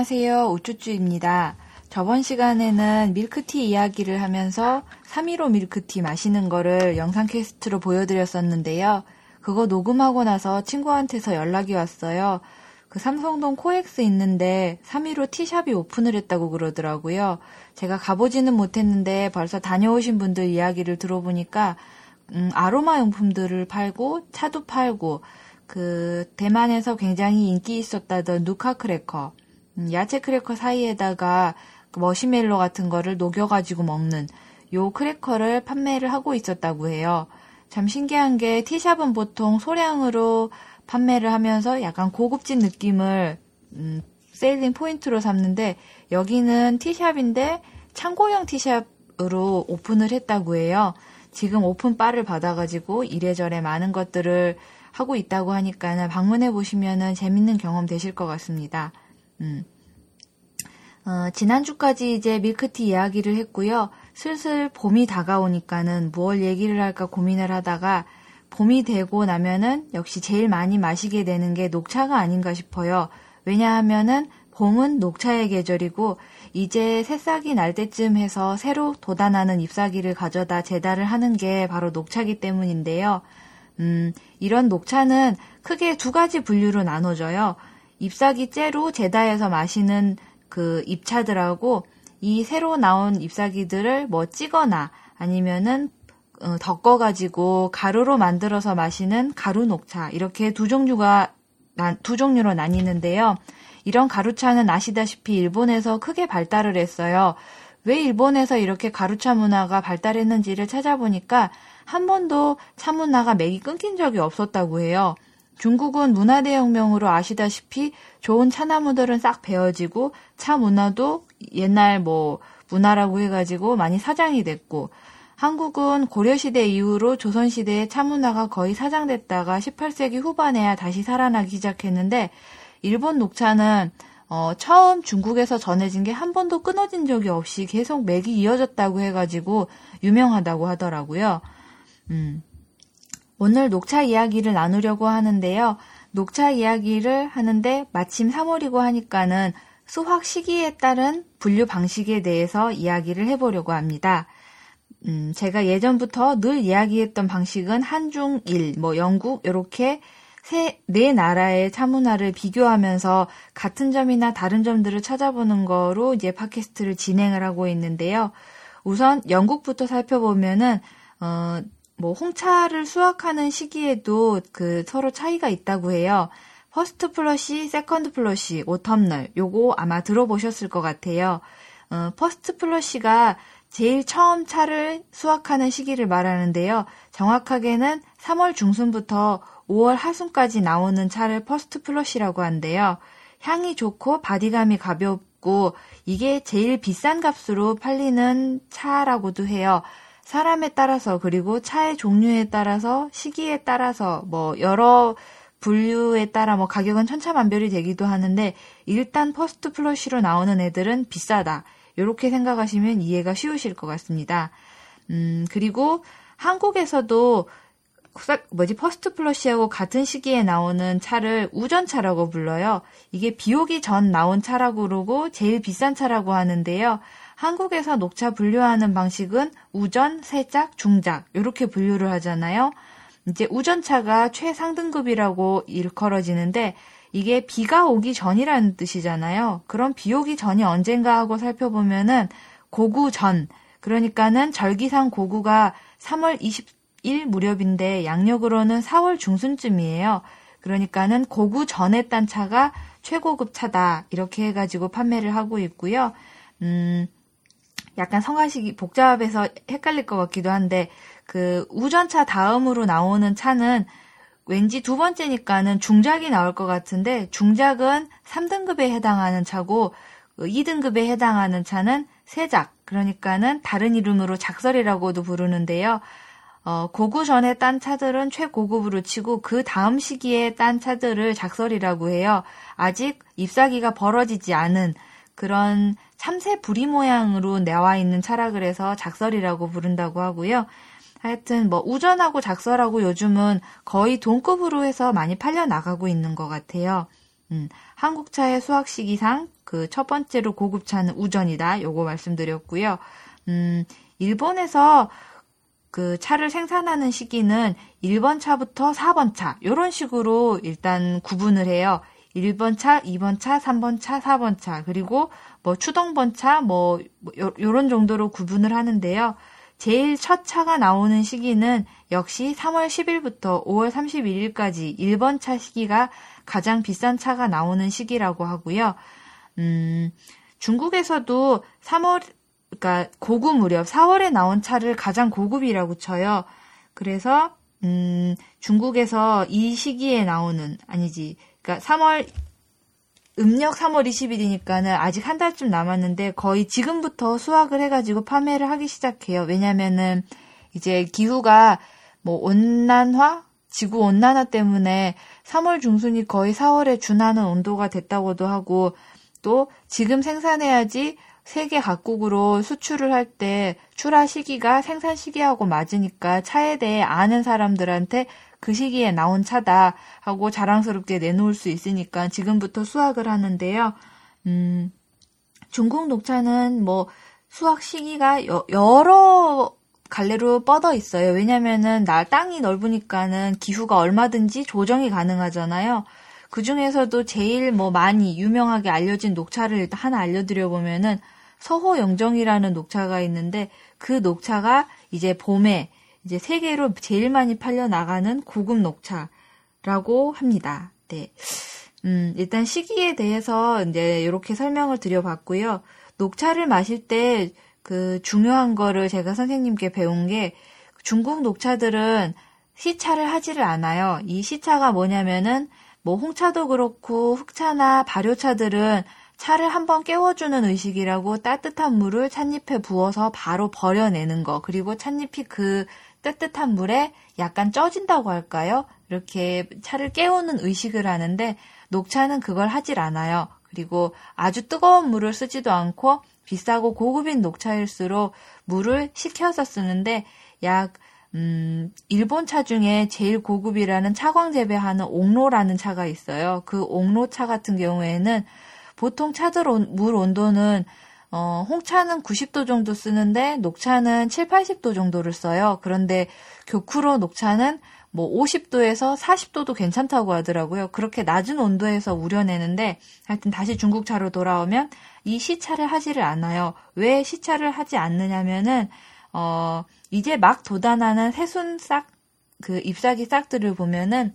안녕하세요. 우쭈쭈입니다. 저번 시간에는 밀크티 이야기를 하면서 315 밀크티 마시는 거를 영상 캐스트로 보여드렸었는데요. 그거 녹음하고 나서 친구한테서 연락이 왔어요. 그 삼성동 코엑스 있는데 315 티샵이 오픈을 했다고 그러더라고요. 제가 가보지는 못했는데 벌써 다녀오신 분들 이야기를 들어보니까 음, 아로마 용품들을 팔고 차도 팔고 그 대만에서 굉장히 인기 있었다던 누가 크래커, 음, 야채 크래커 사이에다가 그 머시멜로 같은 거를 녹여가지고 먹는 요 크래커를 판매를 하고 있었다고 해요. 참 신기한 게 tea shop은 보통 소량으로 판매를 하면서 약간 고급진 느낌을 음, selling point로 삼는데 여기는 tea shop인데 창고형 tea shop으로 오픈을 했다고 해요. 지금 오픈 바를 받아가지고 이래저래 많은 것들을 하고 있다고 하니까 방문해 보시면은 재밌는 경험 되실 것 같습니다. 음. 어, 지난주까지 이제 밀크티 이야기를 했고요. 슬슬 봄이 다가오니까는 무얼 얘기를 할까 고민을 하다가 봄이 되고 나면은 역시 제일 많이 마시게 되는 게 녹차가 아닌가 싶어요. 왜냐하면은 봄은 녹차의 계절이고 이제 새싹이 날 때쯤 해서 새로 돋아나는 잎사귀를 가져다 재달을 하는 게 바로 녹차기 때문인데요. 음, 이런 녹차는 크게 두 가지 분류로 나눠져요. 잎사귀 째로 재다해서 마시는 그 잎차들하고 이 새로 나온 잎사귀들을 뭐 찌거나 아니면은 어, 덮어가지고 가루로 만들어서 마시는 가루 녹차 이렇게 두 종류가 두 종류로 나뉘는데요. 이런 가루차는 아시다시피 일본에서 크게 발달을 했어요. 왜 일본에서 이렇게 가루차 문화가 발달했는지를 찾아보니까 한 번도 차 문화가 맥이 끊긴 적이 없었다고 해요. 중국은 문화대혁명으로 아시다시피 좋은 차나무들은 싹 베어지고 차 문화도 옛날 뭐 문화라고 해가지고 많이 사장이 됐고 한국은 고려시대 이후로 조선시대의 차문화가 거의 사장됐다가 18세기 후반에야 다시 살아나기 시작했는데 일본 녹차는 어, 처음 중국에서 전해진 게 한 번도 끊어진 적이 없이 계속 맥이 이어졌다고 해가지고 유명하다고 하더라고요. 음. 오늘 녹차 이야기를 나누려고 하는데요. 녹차 이야기를 하는데 마침 3월이고 하니까는 수확 시기에 따른 분류 방식에 대해서 이야기를 해보려고 합니다. 음, 제가 예전부터 늘 이야기했던 방식은 한중일, 뭐 영국 이렇게 세, 네 나라의 차문화를 비교하면서 같은 점이나 다른 점들을 찾아보는 거로 이제 팟캐스트를 진행을 하고 있는데요. 우선 영국부터 살펴보면은 어, 뭐 홍차를 수확하는 시기에도 그 서로 차이가 있다고 해요. first flush, second flush, autumnal 요거 아마 들어보셨을 것 같아요. 어, first flush가 제일 처음 차를 수확하는 시기를 말하는데요. 정확하게는 3월 중순부터 5월 하순까지 나오는 차를 first flush라고 한대요. 향이 좋고 바디감이 가볍고 이게 제일 비싼 값으로 팔리는 차라고도 해요. 사람에 따라서 그리고 차의 종류에 따라서 시기에 따라서 뭐 여러 분류에 따라 뭐 가격은 천차만별이 되기도 하는데 일단 first flush로 나오는 애들은 비싸다. 이렇게 생각하시면 이해가 쉬우실 것 같습니다. 음, 그리고 한국에서도 뭐지 first flush하고 같은 시기에 나오는 차를 우전차라고 불러요. 이게 비 오기 전 나온 차라고 그러고 제일 비싼 차라고 하는데요. 한국에서 녹차 분류하는 방식은 우전, 세작, 중작 이렇게 분류를 하잖아요. 이제 우전차가 최상등급이라고 일컬어지는데 이게 비가 오기 전이라는 뜻이잖아요. 그럼 비 오기 전이 언젠가 하고 살펴보면은 고구 전, 그러니까는 절기상 고구가 3월 20일 무렵인데 양력으로는 4월 중순쯤이에요. 그러니까는 고구 전에 딴 차가 최고급 차다. 이렇게 해가지고 판매를 하고 있고요. 음, 약간 성가식이 복잡해서 헷갈릴 것 같기도 한데, 그 우전차 다음으로 나오는 차는 왠지 두 번째니까는 중작이 나올 것 같은데 중작은 3등급에 해당하는 차고 2등급에 그 해당하는 차는 세작 그러니까는 다른 이름으로 작설이라고도 부르는데요. 어, 고구 전에 딴 차들은 최고급으로 치고 그 다음 시기에 딴 차들을 작설이라고 해요. 아직 잎사귀가 벌어지지 않은 그런 참새 부리 모양으로 나와 있는 차라 그래서 작설이라고 부른다고 하고요. 하여튼 뭐 우전하고 작설하고 요즘은 거의 동급으로 해서 많이 팔려 나가고 있는 것 같아요. 음, 한국차의 수확 시기상 그 첫 번째로 고급차는 우전이다. 요거 말씀드렸고요. 음, 일본에서 그 차를 생산하는 시기는 1번 차부터 4번 차, 요런 식으로 일단 구분을 해요. 1번 차, 2번 차, 3번 차, 4번 차, 그리고 뭐 추동번 차, 뭐, 뭐 요, 요런 정도로 구분을 하는데요. 제일 첫 차가 나오는 시기는 역시 3월 10일부터 5월 31일까지 1번 차 시기가 가장 비싼 차가 나오는 시기라고 하고요. 음, 중국에서도 3월, 그러니까 고급 무렵 4월에 나온 차를 가장 고급이라고 쳐요. 그래서 음, 중국에서 이 시기에 나오는 아니지. 그러니까 3월 음력 3월 20일이니까는 아직 한 달쯤 남았는데 거의 지금부터 수확을 해가지고 판매를 하기 시작해요. 왜냐면은 이제 기후가 뭐 온난화, 지구 온난화 때문에 3월 중순이 거의 4월에 준하는 온도가 됐다고도 하고 또 지금 생산해야지 세계 각국으로 수출을 할 때 출하 시기가 생산 시기하고 맞으니까 차에 대해 아는 사람들한테 그 시기에 나온 차다 하고 자랑스럽게 내놓을 수 있으니까 지금부터 수확을 하는데요. 음, 중국 녹차는 뭐 수확 시기가 여, 여러 갈래로 뻗어 있어요. 왜냐면은 나 땅이 넓으니까는 기후가 얼마든지 조정이 가능하잖아요. 그 중에서도 제일 뭐 많이 유명하게 알려진 녹차를 하나 알려드려 보면은 서호 영정이라는 녹차가 있는데 그 녹차가 이제 봄에 이제 세계로 제일 많이 팔려 나가는 고급 녹차라고 합니다. 네. 음, 일단 시기에 대해서 이제 이렇게 설명을 드려봤고요. 녹차를 마실 때 그 중요한 거를 제가 선생님께 배운 게 중국 녹차들은 시차를 하지를 않아요. 이 시차가 뭐냐면은 뭐 홍차도 그렇고 흑차나 발효차들은 차를 한번 깨워주는 의식이라고 따뜻한 물을 찻잎에 부어서 바로 버려내는 거. 그리고 찻잎이 그 따뜻한 물에 약간 쪄진다고 할까요? 이렇게 차를 깨우는 의식을 하는데 녹차는 그걸 하질 않아요. 그리고 아주 뜨거운 물을 쓰지도 않고 비싸고 고급인 녹차일수록 물을 식혀서 쓰는데 약 음, 일본 차 중에 제일 고급이라는 차광 재배하는 옥로라는 차가 있어요. 그 옥로 차 같은 경우에는 보통 차들 온, 물 온도는 어, 홍차는 90도 정도 쓰는데 녹차는 7, 80도 정도를 써요. 그런데 교쿠로 녹차는 뭐 50도에서 40도도 괜찮다고 하더라고요. 그렇게 낮은 온도에서 우려내는데 하여튼 다시 중국차로 돌아오면 이 시차를 하지를 않아요. 왜 시차를 하지 않느냐면은 어 이제 막 돋아나는 새순 싹 그 잎사귀 싹들을 보면은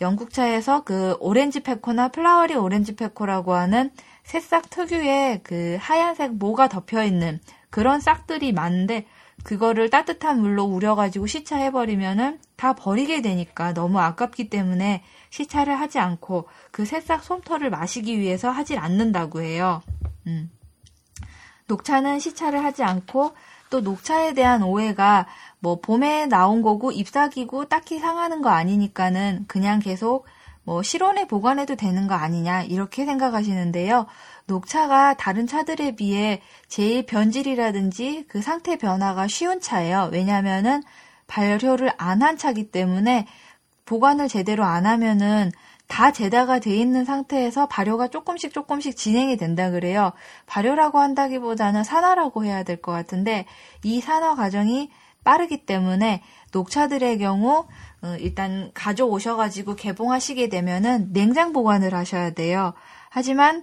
영국차에서 그 orange pekoe나 flowery orange pekoe라고 하는 새싹 특유의 그 하얀색 모가 덮여 있는 그런 싹들이 많은데 그거를 따뜻한 물로 우려가지고 시차해버리면은 다 버리게 되니까 너무 아깝기 때문에 시차를 하지 않고 그 새싹 솜털을 마시기 위해서 하질 않는다고 해요. 음. 녹차는 시차를 하지 않고 또 녹차에 대한 오해가 뭐 봄에 나온 거고 잎사귀고 딱히 상하는 거 아니니까는 그냥 계속 뭐 실온에 보관해도 되는 거 아니냐 이렇게 생각하시는데요. 녹차가 다른 차들에 비해 제일 변질이라든지 그 상태 변화가 쉬운 차예요. 왜냐하면은 발효를 안 한 차기 때문에 보관을 제대로 안 하면은 다 제다가 돼 있는 상태에서 발효가 조금씩 조금씩 진행이 된다 그래요. 발효라고 한다기보다는 산화라고 해야 될 것 같은데 이 산화 과정이 빠르기 때문에 녹차들의 경우 어, 일단 가져오셔가지고 개봉하시게 되면은 냉장 보관을 하셔야 돼요. 하지만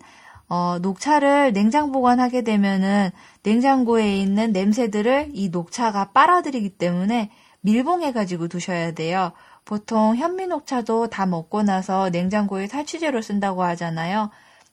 어, 녹차를 냉장 보관하게 되면은 냉장고에 있는 냄새들을 이 녹차가 빨아들이기 때문에 밀봉해가지고 두셔야 돼요. 보통 현미 녹차도 다 먹고 나서 냉장고에 탈취제로 쓴다고 하잖아요.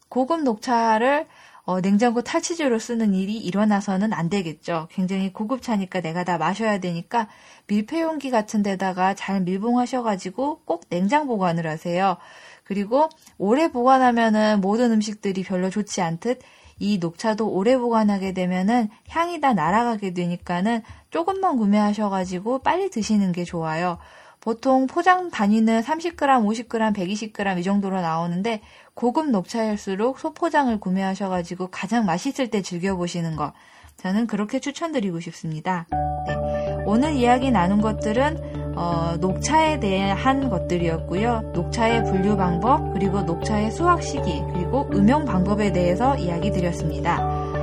고급 녹차를 어, 냉장고 탈취제로 쓰는 일이 일어나서는 안 되겠죠. 굉장히 고급차니까 내가 다 마셔야 되니까 밀폐용기 같은 데다가 잘 밀봉하셔가지고 꼭 냉장 보관을 하세요. 그리고 오래 보관하면은 모든 음식들이 별로 좋지 않듯 이 녹차도 오래 보관하게 되면은 향이 다 날아가게 되니까는 조금만 구매하셔가지고 빨리 드시는 게 좋아요. 보통 포장 단위는 30g, 50g, 120g 이 정도로 나오는데 고급 녹차일수록 소포장을 구매하셔가지고 가장 맛있을 때 즐겨보시는 거. 저는 그렇게 추천드리고 싶습니다. 네. 오늘 이야기 나눈 것들은 어, 녹차에 대한 것들이었고요. 녹차의 분류 방법, 그리고 녹차의 수확 시기, 그리고 음용 방법에 대해서 이야기 드렸습니다.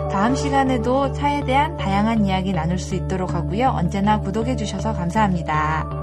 다음 시간에도 차에 대한 다양한 이야기 나눌 수 있도록 하고요. 언제나 구독해 주셔서 감사합니다.